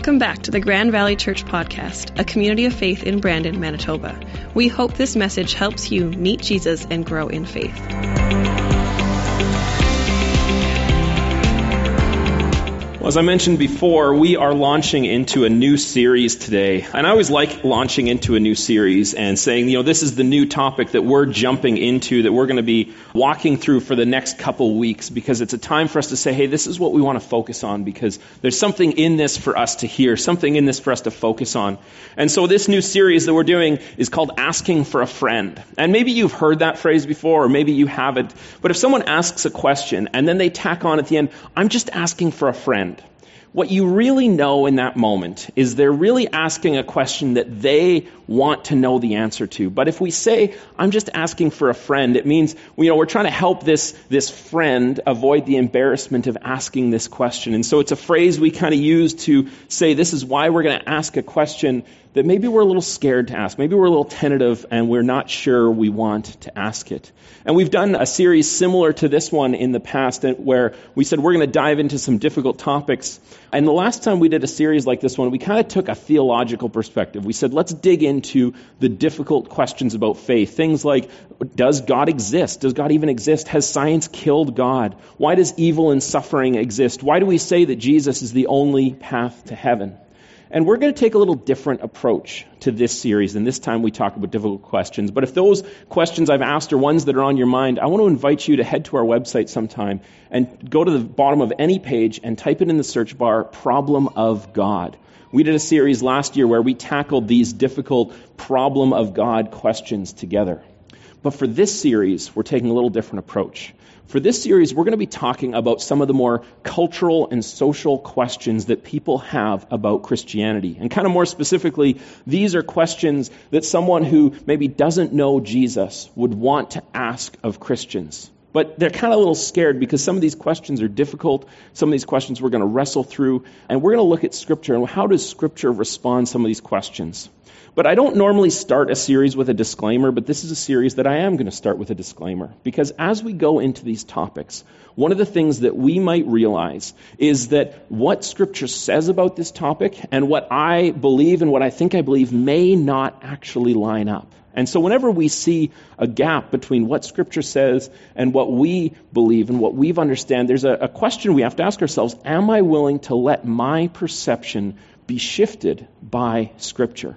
Welcome back to the Grand Valley Church Podcast, a community of faith in Brandon, Manitoba. We hope this message helps you meet Jesus and grow in faith. Well, as I mentioned before, we are launching into a new series today. And I always like launching into a new series and saying, you know, this is the new topic that we're jumping into, that we're going to be walking through for the next couple weeks, because it's a time for us to say, hey, this is what we want to focus on, because there's something in this for us to hear, something in this for us to focus on. And so this new series that we're doing is called Asking for a Friend. And maybe you've heard that phrase before, or maybe you haven't. But if someone asks a question and then they tack on at the end, I'm just asking for a friend what you really know in that moment is they're really asking a question that they want to know the answer to. But if we say, I'm just asking for a friend, it means, you know, we're trying to help this, this friend avoid the embarrassment of asking this question. And so it's a phrase we kind of use to say, this is why we're going to ask a question that maybe we're a little scared to ask. Maybe we're a little tentative and we're not sure we want to ask it. And we've done a series similar to this one in the past where we said we're going to dive into some difficult topics. And the last time we did a series like this one, we kind of took a theological perspective. We said, let's dig into the difficult questions about faith. Things like, does God exist? Does God even exist? Has science killed God? Why does evil and suffering exist? Why do we say that Jesus is the only path to heaven? And we're going to take a little different approach to this series. And this time we talk about difficult questions. But if those questions I've asked are ones that are on your mind, I want to invite you to head to our website sometime and go to the bottom of any page and type it in the search bar, Problem of God. We did a series last year where we tackled these difficult problem of God questions together. But for this series, we're taking a little different approach. For this series, we're going to be talking about some of the more cultural and social questions that people have about Christianity. And kind of more specifically, these are questions that someone who maybe doesn't know Jesus would want to ask of Christians. But they're kind of a little scared because some of these questions are difficult. Some of these questions we're going to wrestle through. And we're going to look at Scripture and how does Scripture respond to some of these questions. But I don't normally start a series with a disclaimer, but this is a series that I am going to start with a disclaimer. Because as we go into these topics, one of the things that we might realize is that what Scripture says about this topic and what I believe and what I think I believe may not actually line up. And so, whenever we see a gap between what Scripture says and what we believe and what we've understand, there's a, a question we have to ask ourselves Am I willing to let my perception be shifted by Scripture?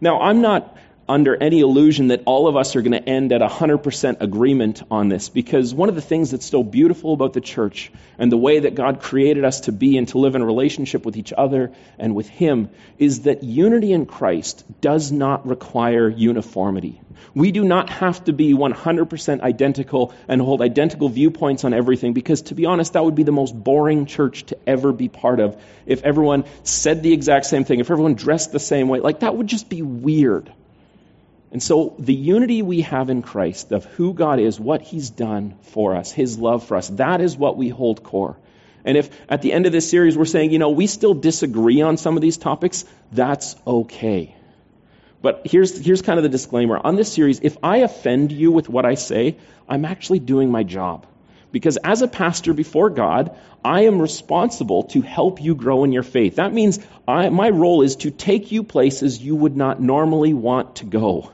Now, I'm not under any illusion that all of us are going to end at 100% agreement on this because one of the things that's so beautiful about the church and the way that God created us to be and to live in relationship with each other and with Him is that unity in Christ does not require uniformity. We do not have to be 100% identical and hold identical viewpoints on everything because, to be honest, that would be the most boring church to ever be part of if everyone said the exact same thing, if everyone dressed the same way. Like, that would just be weird. And so the unity we have in Christ of who God is, what He's done for us, His love for us, that is what we hold core. And if at the end of this series we're saying, you know, we still disagree on some of these topics, that's okay. But here's, here's kind of the disclaimer. On this series, if I offend you with what I say, I'm actually doing my job. Because as a pastor before God, I am responsible to help you grow in your faith. That means I, my role is to take you places you would not normally want to go.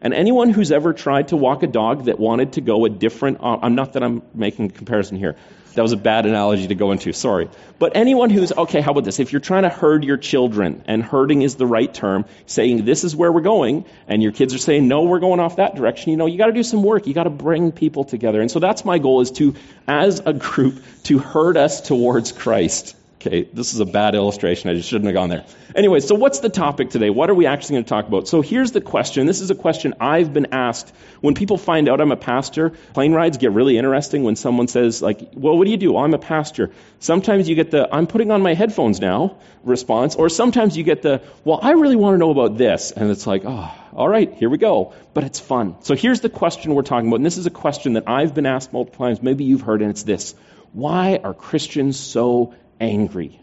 And anyone who's ever tried to walk a dog that wanted to go a different, uh, I'm not that I'm making a comparison here. That was a bad analogy to go into, sorry. But anyone who's, okay, how about this? If you're trying to herd your children, and herding is the right term, saying this is where we're going, and your kids are saying, no, we're going off that direction, you know, you gotta do some work. You gotta bring people together. And so that's my goal is to, as a group, to herd us towards Christ. Okay, this is a bad illustration. I just shouldn't have gone there. Anyway, so what's the topic today? What are we actually going to talk about? So here's the question. This is a question I've been asked. When people find out I'm a pastor, plane rides get really interesting when someone says, like, well, what do you do? Oh, I'm a pastor. Sometimes you get the, I'm putting on my headphones now response, or sometimes you get the, well, I really want to know about this. And it's like, oh, all right, here we go. But it's fun. So here's the question we're talking about. And this is a question that I've been asked multiple times. Maybe you've heard, and it's this. Why are Christians so angry.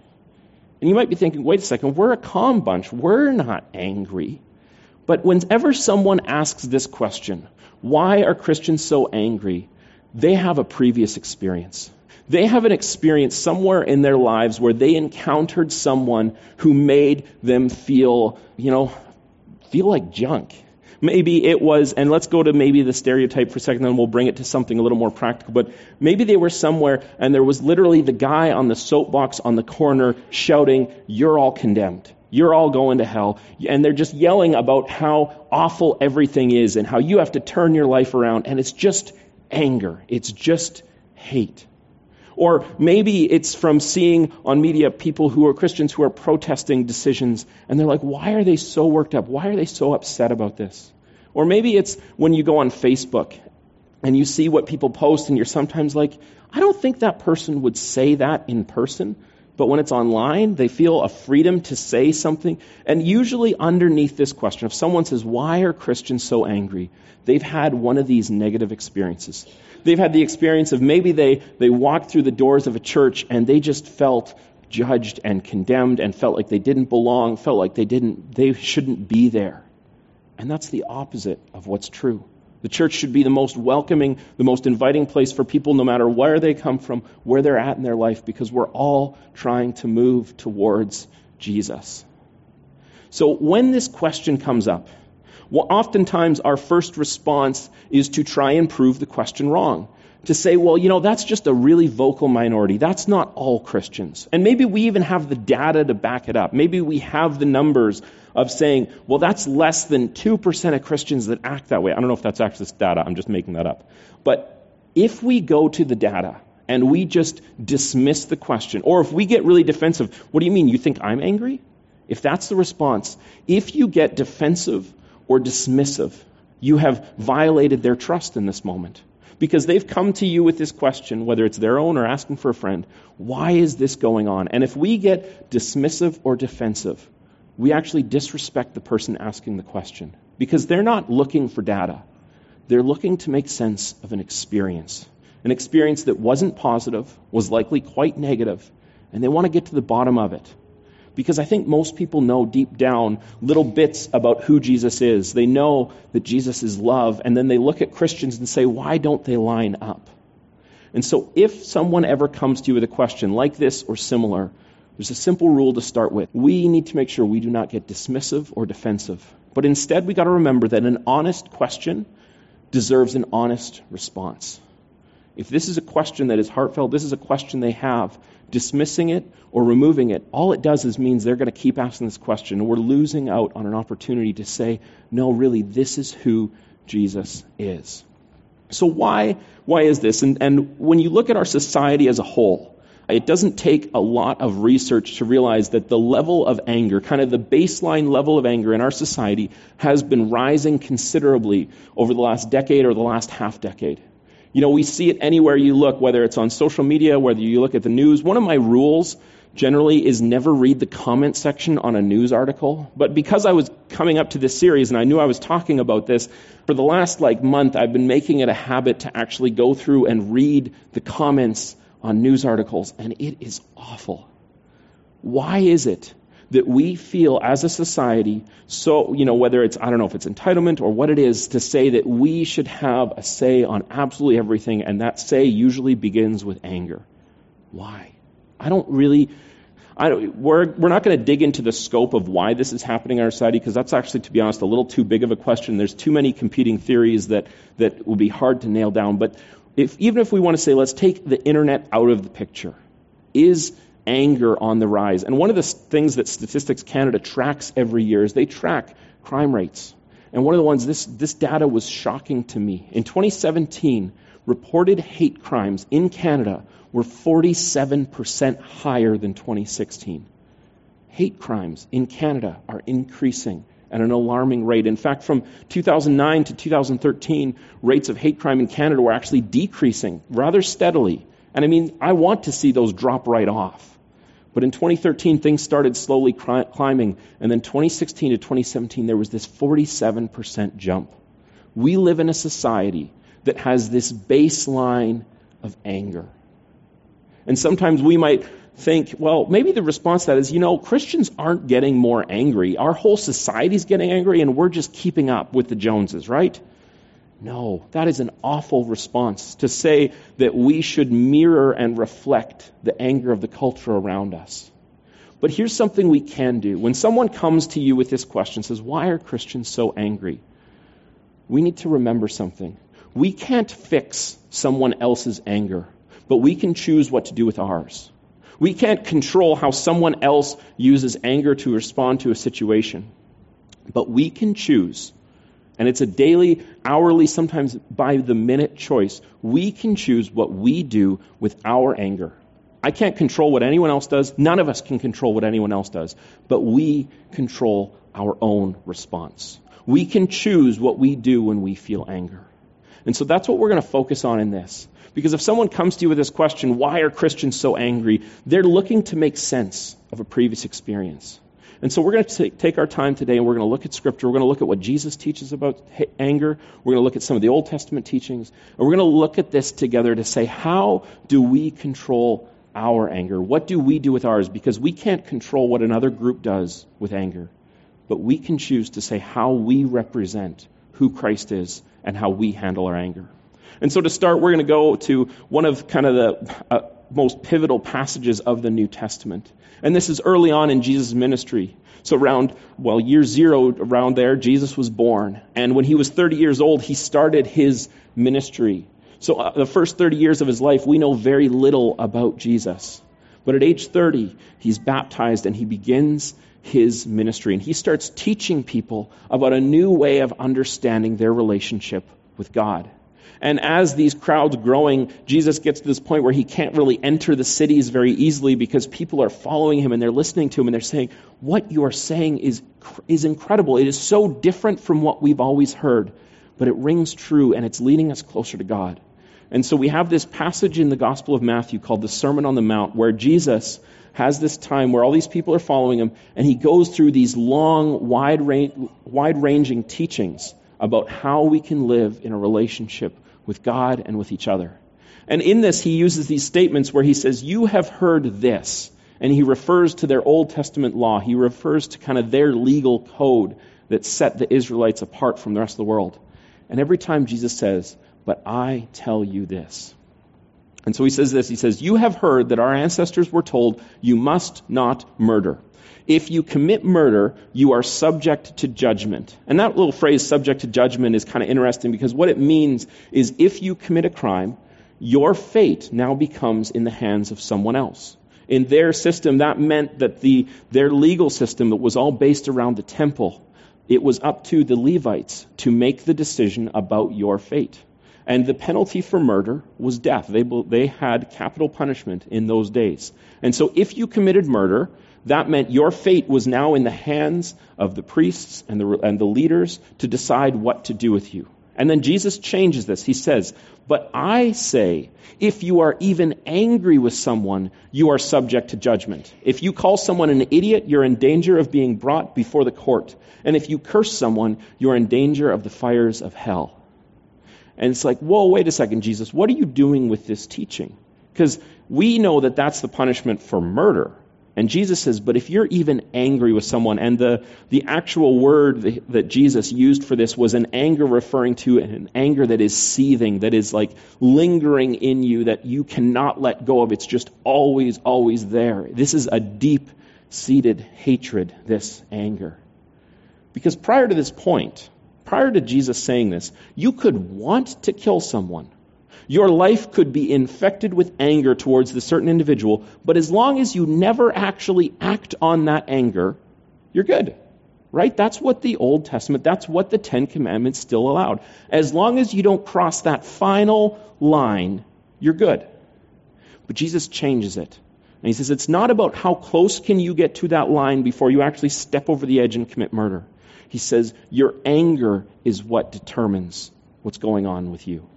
And you might be thinking, wait a second, we're a calm bunch. We're not angry. But whenever someone asks this question, why are Christians so angry? they have a previous experience. They have an experience somewhere in their lives where they encountered someone who made them feel, you know, feel like junk. Maybe it was, and let's go to maybe the stereotype for a second, then we'll bring it to something a little more practical. But maybe they were somewhere and there was literally the guy on the soapbox on the corner shouting, You're all condemned. You're all going to hell. And they're just yelling about how awful everything is and how you have to turn your life around. And it's just anger. It's just hate. Or maybe it's from seeing on media people who are Christians who are protesting decisions and they're like, why are they so worked up? Why are they so upset about this? Or maybe it's when you go on Facebook and you see what people post and you're sometimes like, I don't think that person would say that in person. But when it's online, they feel a freedom to say something. And usually, underneath this question, if someone says, Why are Christians so angry? they've had one of these negative experiences. They've had the experience of maybe they, they walked through the doors of a church and they just felt judged and condemned and felt like they didn't belong, felt like they didn't they shouldn't be there. And that's the opposite of what's true. The church should be the most welcoming, the most inviting place for people, no matter where they come from, where they're at in their life, because we're all trying to move towards Jesus. So when this question comes up, well, oftentimes our first response is to try and prove the question wrong. To say, well, you know, that's just a really vocal minority. That's not all Christians. And maybe we even have the data to back it up. Maybe we have the numbers of saying, well, that's less than 2% of Christians that act that way. I don't know if that's actually data, I'm just making that up. But if we go to the data and we just dismiss the question, or if we get really defensive, what do you mean? You think I'm angry? If that's the response, if you get defensive or dismissive, you have violated their trust in this moment. Because they've come to you with this question, whether it's their own or asking for a friend, why is this going on? And if we get dismissive or defensive, we actually disrespect the person asking the question because they're not looking for data. They're looking to make sense of an experience, an experience that wasn't positive, was likely quite negative, and they want to get to the bottom of it. Because I think most people know deep down little bits about who Jesus is. They know that Jesus is love, and then they look at Christians and say, why don't they line up? And so if someone ever comes to you with a question like this or similar, there's a simple rule to start with. We need to make sure we do not get dismissive or defensive. But instead, we got to remember that an honest question deserves an honest response. If this is a question that is heartfelt, this is a question they have, dismissing it or removing it, all it does is means they're going to keep asking this question. And we're losing out on an opportunity to say, no, really, this is who Jesus is. So why, why is this? And, and when you look at our society as a whole, it doesn't take a lot of research to realize that the level of anger, kind of the baseline level of anger in our society, has been rising considerably over the last decade or the last half decade. You know, we see it anywhere you look, whether it's on social media, whether you look at the news. One of my rules generally is never read the comment section on a news article. But because I was coming up to this series and I knew I was talking about this, for the last like month I've been making it a habit to actually go through and read the comments on news articles, and it is awful. Why is it that we feel as a society so, you know, whether it's, I don't know if it's entitlement or what it is, to say that we should have a say on absolutely everything, and that say usually begins with anger? Why? I don't really. I don't, we're, we're not going to dig into the scope of why this is happening in our society because that's actually, to be honest, a little too big of a question. There's too many competing theories that, that will be hard to nail down. But if, even if we want to say, let's take the internet out of the picture, is anger on the rise? And one of the things that Statistics Canada tracks every year is they track crime rates. And one of the ones, this, this data was shocking to me. In 2017, reported hate crimes in Canada were 47% higher than 2016. Hate crimes in Canada are increasing at an alarming rate. In fact, from 2009 to 2013, rates of hate crime in Canada were actually decreasing rather steadily. And I mean, I want to see those drop right off. But in 2013, things started slowly climbing. And then 2016 to 2017, there was this 47% jump. We live in a society that has this baseline of anger. And sometimes we might think, well, maybe the response to that is, you know, Christians aren't getting more angry. Our whole society's getting angry, and we're just keeping up with the Joneses, right? No, that is an awful response to say that we should mirror and reflect the anger of the culture around us. But here's something we can do. When someone comes to you with this question, says, Why are Christians so angry? We need to remember something. We can't fix someone else's anger, but we can choose what to do with ours. We can't control how someone else uses anger to respond to a situation, but we can choose and it's a daily, hourly, sometimes by the minute choice. We can choose what we do with our anger. I can't control what anyone else does. None of us can control what anyone else does. But we control our own response. We can choose what we do when we feel anger. And so that's what we're going to focus on in this. Because if someone comes to you with this question, why are Christians so angry? They're looking to make sense of a previous experience. And so we're going to take our time today and we're going to look at Scripture. We're going to look at what Jesus teaches about anger. We're going to look at some of the Old Testament teachings. And we're going to look at this together to say, how do we control our anger? What do we do with ours? Because we can't control what another group does with anger. But we can choose to say how we represent who Christ is and how we handle our anger. And so to start, we're going to go to one of kind of the uh, most pivotal passages of the New Testament. And this is early on in Jesus' ministry. So around, well, year zero, around there, Jesus was born. And when he was 30 years old, he started his ministry. So uh, the first 30 years of his life, we know very little about Jesus. But at age 30, he's baptized and he begins his ministry. And he starts teaching people about a new way of understanding their relationship with God. And as these crowds growing, Jesus gets to this point where he can't really enter the cities very easily because people are following him and they're listening to him and they're saying, What you are saying is, is incredible. It is so different from what we've always heard, but it rings true and it's leading us closer to God. And so we have this passage in the Gospel of Matthew called the Sermon on the Mount where Jesus has this time where all these people are following him and he goes through these long, wide, wide ranging teachings about how we can live in a relationship with God and with each other. And in this, he uses these statements where he says, You have heard this. And he refers to their Old Testament law. He refers to kind of their legal code that set the Israelites apart from the rest of the world. And every time Jesus says, But I tell you this. And so he says this He says, You have heard that our ancestors were told, You must not murder. If you commit murder, you are subject to judgment. And that little phrase, subject to judgment, is kind of interesting because what it means is if you commit a crime, your fate now becomes in the hands of someone else. In their system, that meant that the, their legal system that was all based around the temple. It was up to the Levites to make the decision about your fate. And the penalty for murder was death. They, they had capital punishment in those days. And so if you committed murder, that meant your fate was now in the hands of the priests and the, and the leaders to decide what to do with you. And then Jesus changes this. He says, But I say, if you are even angry with someone, you are subject to judgment. If you call someone an idiot, you're in danger of being brought before the court. And if you curse someone, you're in danger of the fires of hell. And it's like, whoa, wait a second, Jesus, what are you doing with this teaching? Because we know that that's the punishment for murder. And Jesus says, but if you're even angry with someone, and the, the actual word that Jesus used for this was an anger referring to an anger that is seething, that is like lingering in you, that you cannot let go of. It's just always, always there. This is a deep seated hatred, this anger. Because prior to this point, prior to Jesus saying this, you could want to kill someone. Your life could be infected with anger towards the certain individual, but as long as you never actually act on that anger, you're good. Right? That's what the Old Testament, that's what the Ten Commandments still allowed. As long as you don't cross that final line, you're good. But Jesus changes it. And he says it's not about how close can you get to that line before you actually step over the edge and commit murder. He says your anger is what determines what's going on with you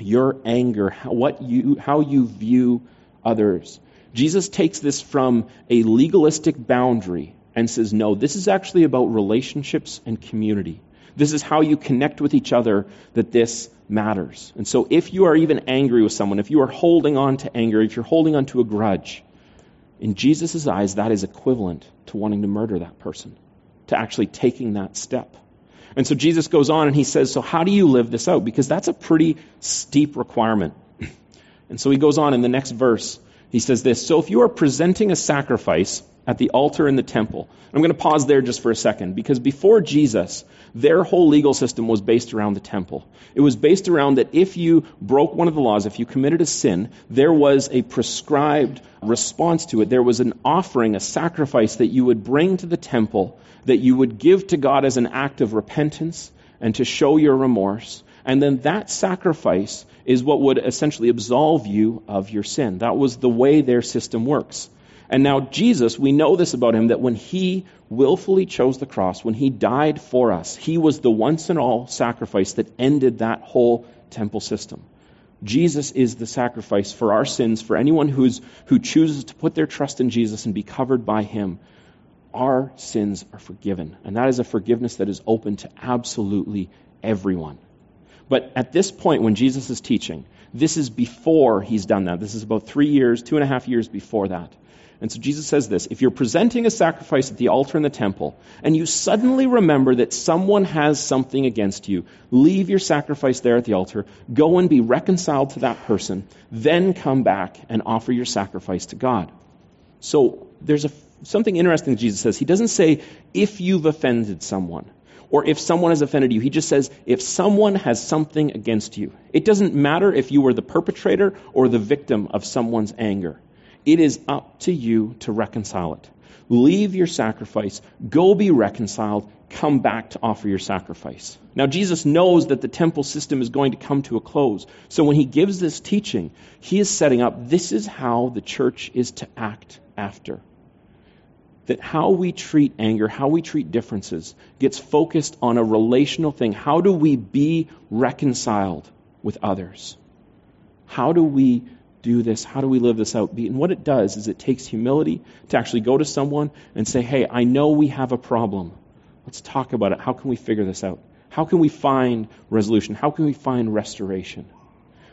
your anger, what you, how you view others. Jesus takes this from a legalistic boundary and says, no, this is actually about relationships and community. This is how you connect with each other that this matters. And so if you are even angry with someone, if you are holding on to anger, if you're holding on to a grudge, in Jesus' eyes, that is equivalent to wanting to murder that person, to actually taking that step. And so Jesus goes on and he says, So how do you live this out? Because that's a pretty steep requirement. And so he goes on in the next verse. He says this So if you are presenting a sacrifice at the altar in the temple, I'm going to pause there just for a second because before Jesus, their whole legal system was based around the temple. It was based around that if you broke one of the laws, if you committed a sin, there was a prescribed response to it. There was an offering, a sacrifice that you would bring to the temple that you would give to God as an act of repentance and to show your remorse. And then that sacrifice is what would essentially absolve you of your sin. That was the way their system works. And now, Jesus, we know this about him that when he willfully chose the cross, when he died for us, he was the once and all sacrifice that ended that whole temple system. Jesus is the sacrifice for our sins, for anyone who's, who chooses to put their trust in Jesus and be covered by him our sins are forgiven. And that is a forgiveness that is open to absolutely everyone. But at this point, when Jesus is teaching, this is before he's done that. This is about three years, two and a half years before that. And so Jesus says this If you're presenting a sacrifice at the altar in the temple, and you suddenly remember that someone has something against you, leave your sacrifice there at the altar, go and be reconciled to that person, then come back and offer your sacrifice to God. So there's a something interesting that Jesus says. He doesn't say, if you've offended someone or if someone has offended you. He just says, if someone has something against you. It doesn't matter if you were the perpetrator or the victim of someone's anger. It is up to you to reconcile it. Leave your sacrifice, go be reconciled, come back to offer your sacrifice. Now, Jesus knows that the temple system is going to come to a close. So when he gives this teaching, he is setting up this is how the church is to act after that how we treat anger, how we treat differences, gets focused on a relational thing. How do we be reconciled with others? How do we do this? How do we live this out? And what it does is it takes humility to actually go to someone and say, hey, I know we have a problem. Let's talk about it. How can we figure this out? How can we find resolution? How can we find restoration?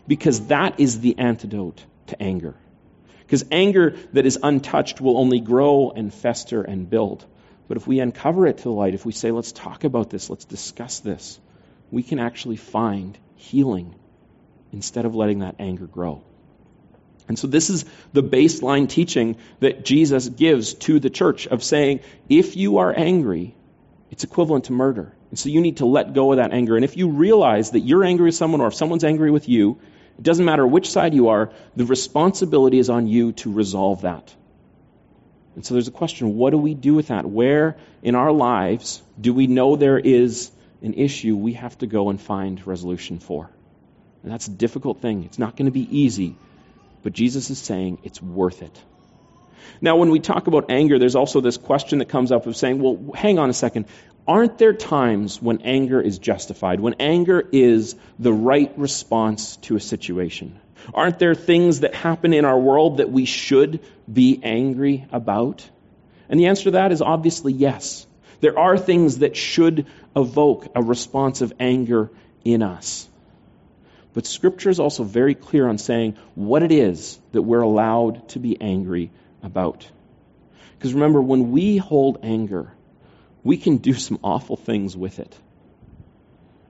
Because that is the antidote to anger. Because anger that is untouched will only grow and fester and build. But if we uncover it to the light, if we say, let's talk about this, let's discuss this, we can actually find healing instead of letting that anger grow. And so, this is the baseline teaching that Jesus gives to the church of saying, if you are angry, it's equivalent to murder. And so, you need to let go of that anger. And if you realize that you're angry with someone or if someone's angry with you, it doesn't matter which side you are, the responsibility is on you to resolve that. And so there's a question what do we do with that? Where in our lives do we know there is an issue we have to go and find resolution for? And that's a difficult thing. It's not going to be easy, but Jesus is saying it's worth it. Now, when we talk about anger, there's also this question that comes up of saying, well, hang on a second aren't there times when anger is justified, when anger is the right response to a situation? Aren't there things that happen in our world that we should be angry about? And the answer to that is obviously yes. There are things that should evoke a response of anger in us. But Scripture is also very clear on saying what it is that we're allowed to be angry about. Because remember, when we hold anger, we can do some awful things with it.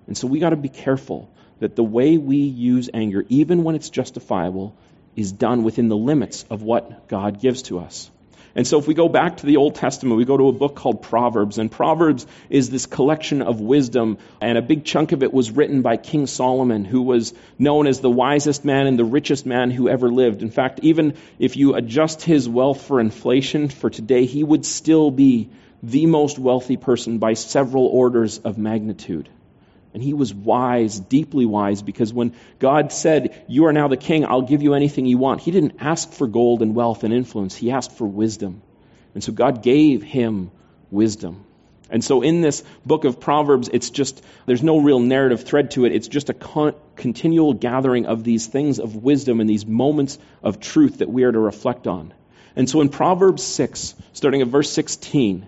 And so we got to be careful that the way we use anger, even when it's justifiable, is done within the limits of what God gives to us. And so if we go back to the Old Testament, we go to a book called Proverbs, and Proverbs is this collection of wisdom, and a big chunk of it was written by King Solomon, who was known as the wisest man and the richest man who ever lived. In fact, even if you adjust his wealth for inflation for today, he would still be the most wealthy person by several orders of magnitude. And he was wise, deeply wise, because when God said, You are now the king, I'll give you anything you want, he didn't ask for gold and wealth and influence. He asked for wisdom. And so God gave him wisdom. And so in this book of Proverbs, it's just, there's no real narrative thread to it. It's just a con- continual gathering of these things of wisdom and these moments of truth that we are to reflect on. And so in Proverbs 6, starting at verse 16,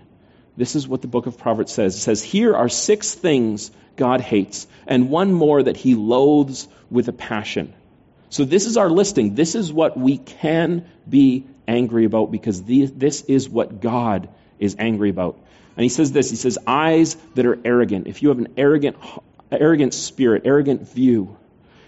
this is what the book of Proverbs says. It says, Here are six things God hates, and one more that he loathes with a passion. So this is our listing. This is what we can be angry about because this is what God is angry about. And he says this he says, Eyes that are arrogant. If you have an arrogant, arrogant spirit, arrogant view,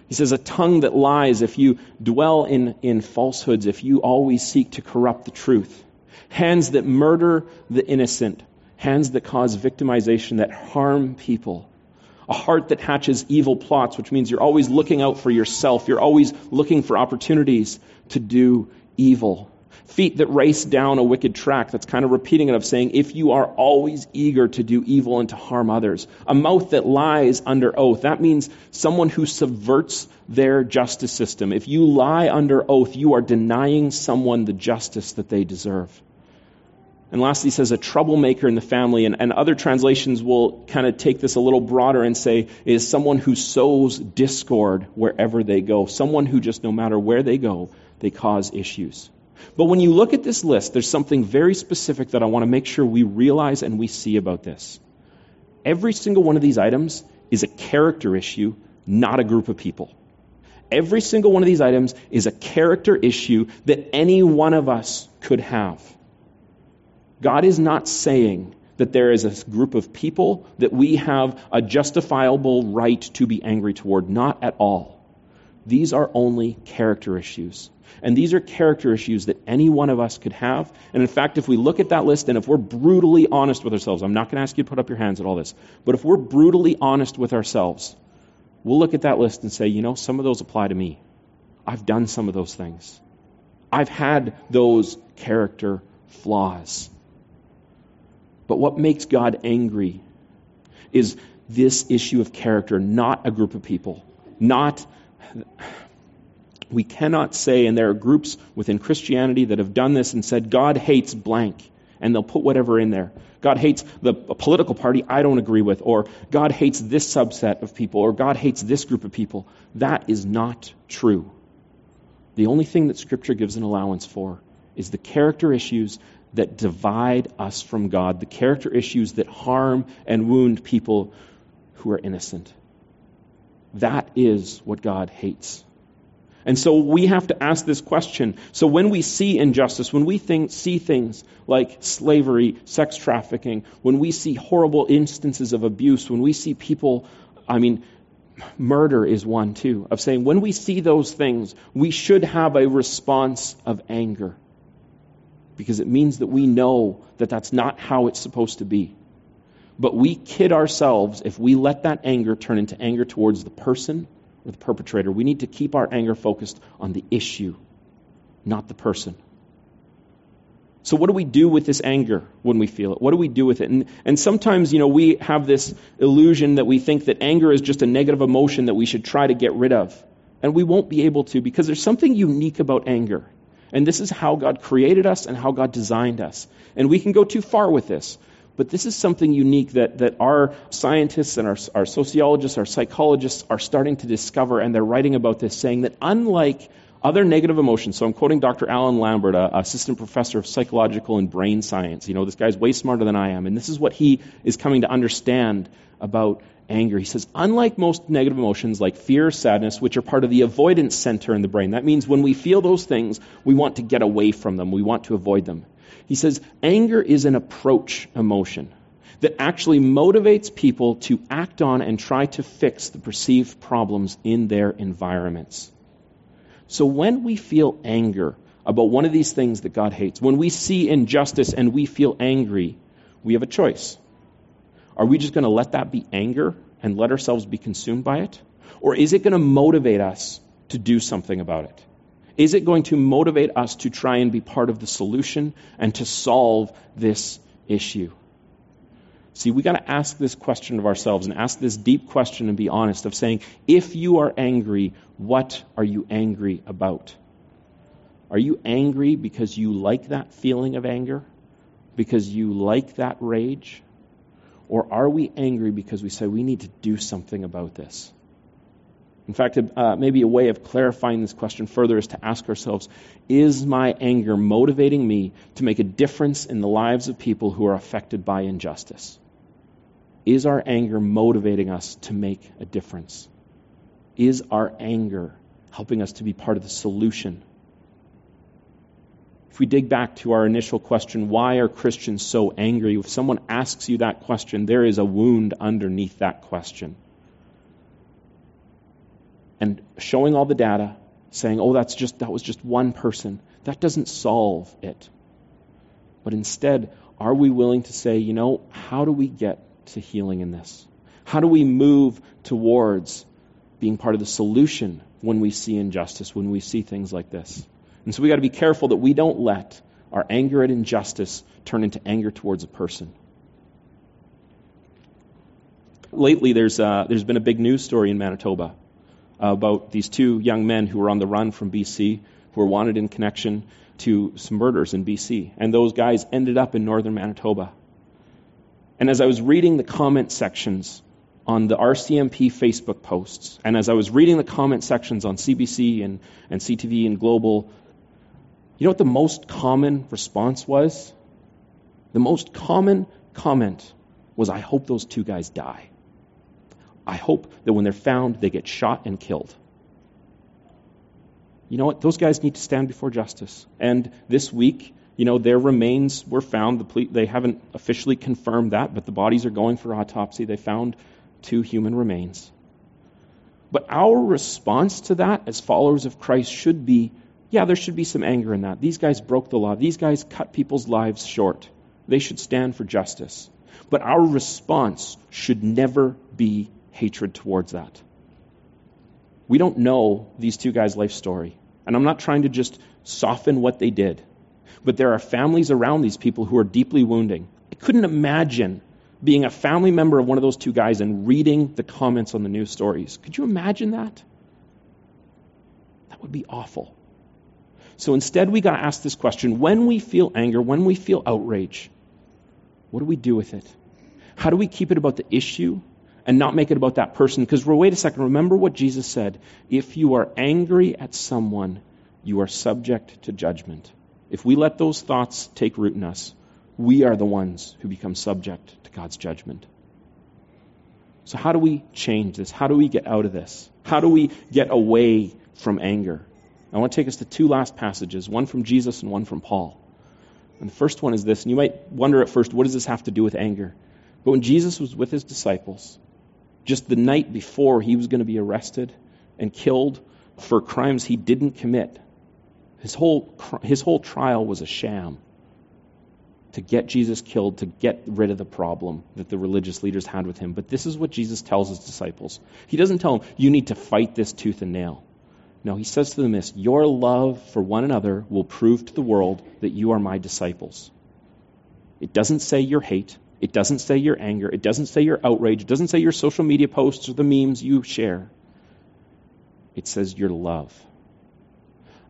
he says, A tongue that lies, if you dwell in, in falsehoods, if you always seek to corrupt the truth. Hands that murder the innocent, hands that cause victimization, that harm people. A heart that hatches evil plots, which means you're always looking out for yourself. You're always looking for opportunities to do evil. Feet that race down a wicked track. That's kind of repeating it of saying, if you are always eager to do evil and to harm others. A mouth that lies under oath. That means someone who subverts their justice system. If you lie under oath, you are denying someone the justice that they deserve. And lastly, he says a troublemaker in the family. And, and other translations will kind of take this a little broader and say is someone who sows discord wherever they go. Someone who just, no matter where they go, they cause issues. But when you look at this list, there's something very specific that I want to make sure we realize and we see about this. Every single one of these items is a character issue, not a group of people. Every single one of these items is a character issue that any one of us could have. God is not saying that there is a group of people that we have a justifiable right to be angry toward. Not at all. These are only character issues. And these are character issues that any one of us could have. And in fact, if we look at that list and if we're brutally honest with ourselves, I'm not going to ask you to put up your hands at all this, but if we're brutally honest with ourselves, we'll look at that list and say, you know, some of those apply to me. I've done some of those things. I've had those character flaws. But what makes God angry is this issue of character, not a group of people, not we cannot say, and there are groups within Christianity that have done this and said, God hates blank, and they'll put whatever in there. God hates the political party I don't agree with, or God hates this subset of people, or God hates this group of people. That is not true. The only thing that Scripture gives an allowance for is the character issues that divide us from God, the character issues that harm and wound people who are innocent. That is what God hates. And so we have to ask this question. So when we see injustice, when we think, see things like slavery, sex trafficking, when we see horrible instances of abuse, when we see people, I mean, murder is one too, of saying when we see those things, we should have a response of anger. Because it means that we know that that's not how it's supposed to be. But we kid ourselves if we let that anger turn into anger towards the person or the perpetrator. We need to keep our anger focused on the issue, not the person. So, what do we do with this anger when we feel it? What do we do with it? And, and sometimes, you know, we have this illusion that we think that anger is just a negative emotion that we should try to get rid of. And we won't be able to because there's something unique about anger. And this is how God created us and how God designed us. And we can go too far with this. But this is something unique that, that our scientists and our, our sociologists, our psychologists are starting to discover, and they're writing about this, saying that unlike other negative emotions, so I'm quoting Dr. Alan Lambert, a assistant professor of psychological and brain science. You know, this guy's way smarter than I am, and this is what he is coming to understand about anger. He says, unlike most negative emotions like fear, sadness, which are part of the avoidance center in the brain, that means when we feel those things, we want to get away from them, we want to avoid them. He says anger is an approach emotion that actually motivates people to act on and try to fix the perceived problems in their environments. So when we feel anger about one of these things that God hates, when we see injustice and we feel angry, we have a choice. Are we just going to let that be anger and let ourselves be consumed by it? Or is it going to motivate us to do something about it? Is it going to motivate us to try and be part of the solution and to solve this issue? See, we got to ask this question of ourselves and ask this deep question and be honest of saying, if you are angry, what are you angry about? Are you angry because you like that feeling of anger? Because you like that rage? Or are we angry because we say we need to do something about this? In fact, uh, maybe a way of clarifying this question further is to ask ourselves Is my anger motivating me to make a difference in the lives of people who are affected by injustice? Is our anger motivating us to make a difference? Is our anger helping us to be part of the solution? If we dig back to our initial question, why are Christians so angry? If someone asks you that question, there is a wound underneath that question. And showing all the data, saying, oh, that's just, that was just one person, that doesn't solve it. But instead, are we willing to say, you know, how do we get to healing in this? How do we move towards being part of the solution when we see injustice, when we see things like this? And so we got to be careful that we don't let our anger at injustice turn into anger towards a person. Lately, there's, uh, there's been a big news story in Manitoba about these two young men who were on the run from BC, who were wanted in connection to some murders in BC. And those guys ended up in northern Manitoba. And as I was reading the comment sections on the RCMP Facebook posts, and as I was reading the comment sections on CBC and, and CTV and Global, you know what the most common response was? The most common comment was, I hope those two guys die. I hope that when they're found, they get shot and killed. You know what? Those guys need to stand before justice. And this week, you know, their remains were found. The they haven't officially confirmed that, but the bodies are going for autopsy. They found two human remains. But our response to that as followers of Christ should be yeah, there should be some anger in that. These guys broke the law. These guys cut people's lives short. They should stand for justice. But our response should never be hatred towards that. We don't know these two guys' life story. And I'm not trying to just soften what they did. But there are families around these people who are deeply wounding. I couldn't imagine being a family member of one of those two guys and reading the comments on the news stories. Could you imagine that? That would be awful. So instead, we got to ask this question when we feel anger, when we feel outrage, what do we do with it? How do we keep it about the issue and not make it about that person. Because wait a second, remember what Jesus said. If you are angry at someone, you are subject to judgment. If we let those thoughts take root in us, we are the ones who become subject to God's judgment. So, how do we change this? How do we get out of this? How do we get away from anger? I want to take us to two last passages, one from Jesus and one from Paul. And the first one is this, and you might wonder at first, what does this have to do with anger? But when Jesus was with his disciples, just the night before he was going to be arrested and killed for crimes he didn't commit. His whole, his whole trial was a sham to get Jesus killed, to get rid of the problem that the religious leaders had with him. But this is what Jesus tells his disciples. He doesn't tell them, you need to fight this tooth and nail. No, he says to them this Your love for one another will prove to the world that you are my disciples. It doesn't say your hate, it doesn't say your anger. It doesn't say your outrage. It doesn't say your social media posts or the memes you share. It says your love.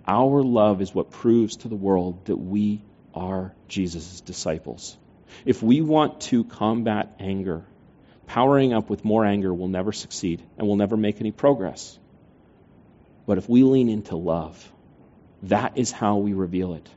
Our love is what proves to the world that we are Jesus' disciples. If we want to combat anger, powering up with more anger will never succeed and will never make any progress. But if we lean into love, that is how we reveal it.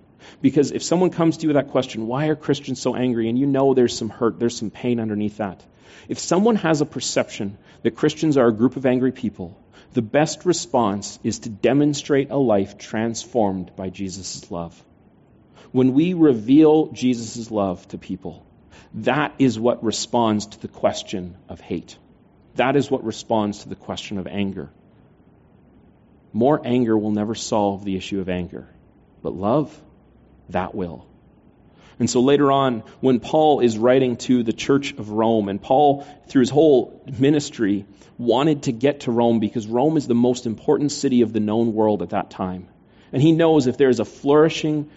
Because if someone comes to you with that question, why are Christians so angry? And you know there's some hurt, there's some pain underneath that. If someone has a perception that Christians are a group of angry people, the best response is to demonstrate a life transformed by Jesus' love. When we reveal Jesus' love to people, that is what responds to the question of hate. That is what responds to the question of anger. More anger will never solve the issue of anger, but love that will. And so later on, when Paul is writing to the church of Rome, and Paul, through his whole ministry, wanted to get to Rome because Rome is the most important city of the known world at that time. And he knows if there is a flourishing,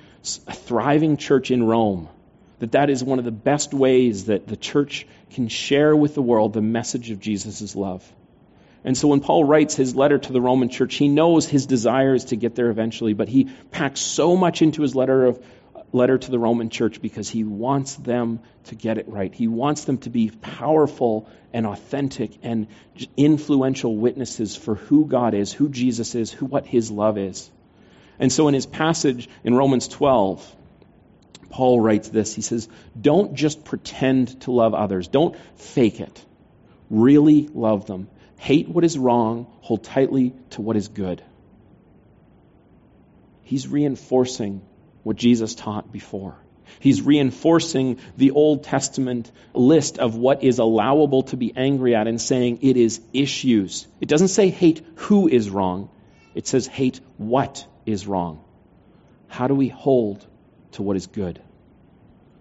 a thriving church in Rome, that that is one of the best ways that the church can share with the world the message of Jesus' love. And so when Paul writes his letter to the Roman church, he knows his desire is to get there eventually, but he packs so much into his letter of letter to the Roman church because he wants them to get it right. He wants them to be powerful and authentic and influential witnesses for who God is, who Jesus is, who what his love is. And so in his passage in Romans 12, Paul writes this. He says, "Don't just pretend to love others. Don't fake it. Really love them." Hate what is wrong, hold tightly to what is good. He's reinforcing what Jesus taught before. He's reinforcing the Old Testament list of what is allowable to be angry at and saying it is issues. It doesn't say hate who is wrong, it says hate what is wrong. How do we hold to what is good?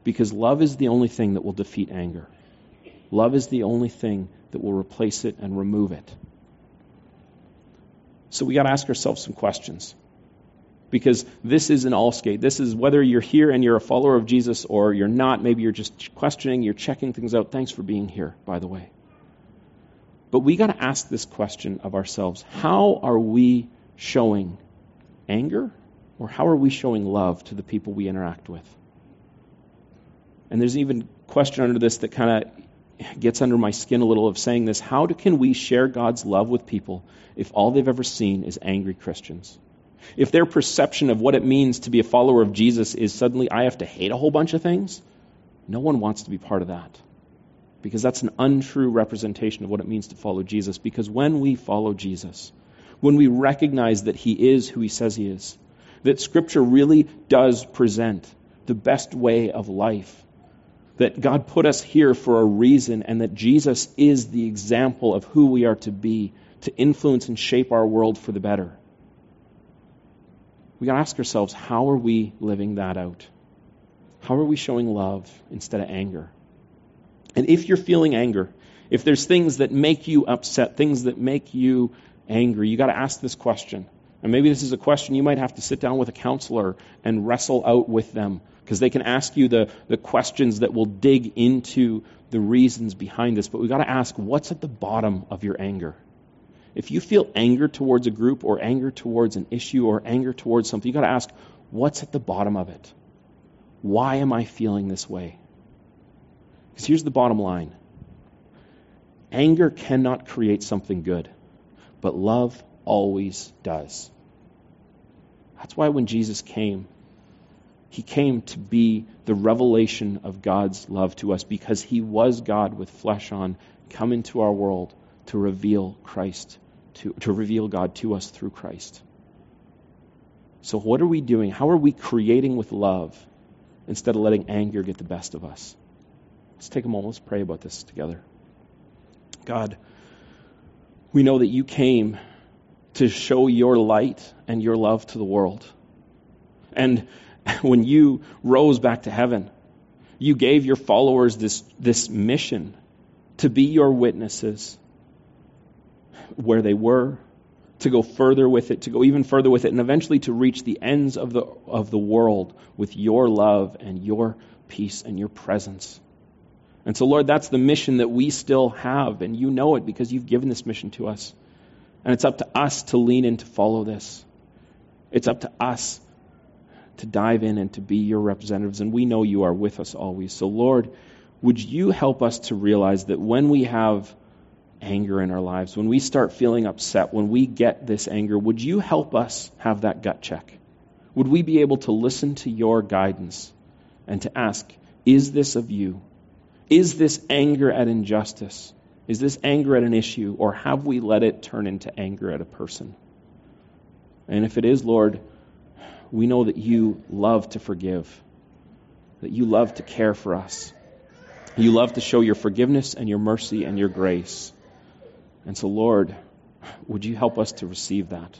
Because love is the only thing that will defeat anger. Love is the only thing that will replace it and remove it. So we got to ask ourselves some questions. Because this is an all skate. This is whether you're here and you're a follower of Jesus or you're not. Maybe you're just questioning, you're checking things out. Thanks for being here, by the way. But we got to ask this question of ourselves How are we showing anger or how are we showing love to the people we interact with? And there's even a question under this that kind of gets under my skin a little of saying this. How can we share God's love with people if all they've ever seen is angry Christians? If their perception of what it means to be a follower of Jesus is suddenly I have to hate a whole bunch of things, no one wants to be part of that. Because that's an untrue representation of what it means to follow Jesus. Because when we follow Jesus, when we recognize that He is who He says He is, that Scripture really does present the best way of life, that God put us here for a reason and that Jesus is the example of who we are to be to influence and shape our world for the better. We got to ask ourselves how are we living that out? How are we showing love instead of anger? And if you're feeling anger, if there's things that make you upset, things that make you angry, you got to ask this question. And maybe this is a question you might have to sit down with a counselor and wrestle out with them because they can ask you the, the questions that will dig into the reasons behind this. But we've got to ask what's at the bottom of your anger? If you feel anger towards a group or anger towards an issue or anger towards something, you've got to ask what's at the bottom of it? Why am I feeling this way? Because here's the bottom line anger cannot create something good, but love always does. That's why when Jesus came, he came to be the revelation of God's love to us because he was God with flesh on, come into our world to reveal Christ, to, to reveal God to us through Christ. So, what are we doing? How are we creating with love instead of letting anger get the best of us? Let's take a moment. Let's pray about this together. God, we know that you came to show your light and your love to the world. And when you rose back to heaven, you gave your followers this, this mission to be your witnesses where they were, to go further with it, to go even further with it, and eventually to reach the ends of the, of the world with your love and your peace and your presence. And so, Lord, that's the mission that we still have, and you know it because you've given this mission to us. And it's up to us to lean in to follow this. It's up to us to dive in and to be your representatives. And we know you are with us always. So, Lord, would you help us to realize that when we have anger in our lives, when we start feeling upset, when we get this anger, would you help us have that gut check? Would we be able to listen to your guidance and to ask, is this of you? Is this anger at injustice? Is this anger at an issue? Or have we let it turn into anger at a person? And if it is, Lord, we know that you love to forgive, that you love to care for us. You love to show your forgiveness and your mercy and your grace. And so, Lord, would you help us to receive that?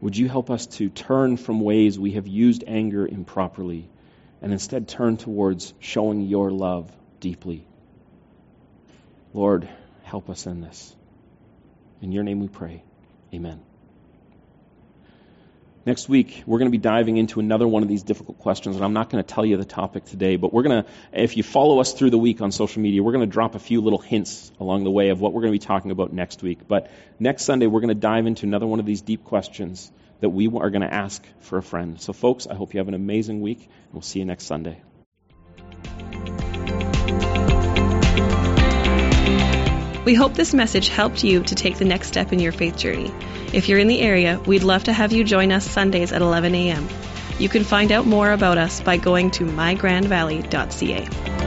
Would you help us to turn from ways we have used anger improperly and instead turn towards showing your love deeply? Lord, help us in this. In your name we pray. Amen. Next week, we're going to be diving into another one of these difficult questions, and I'm not going to tell you the topic today, but we're going to, if you follow us through the week on social media, we're going to drop a few little hints along the way of what we're going to be talking about next week. But next Sunday, we're going to dive into another one of these deep questions that we are going to ask for a friend. So, folks, I hope you have an amazing week, and we'll see you next Sunday. We hope this message helped you to take the next step in your faith journey. If you're in the area, we'd love to have you join us Sundays at 11 a.m. You can find out more about us by going to mygrandvalley.ca.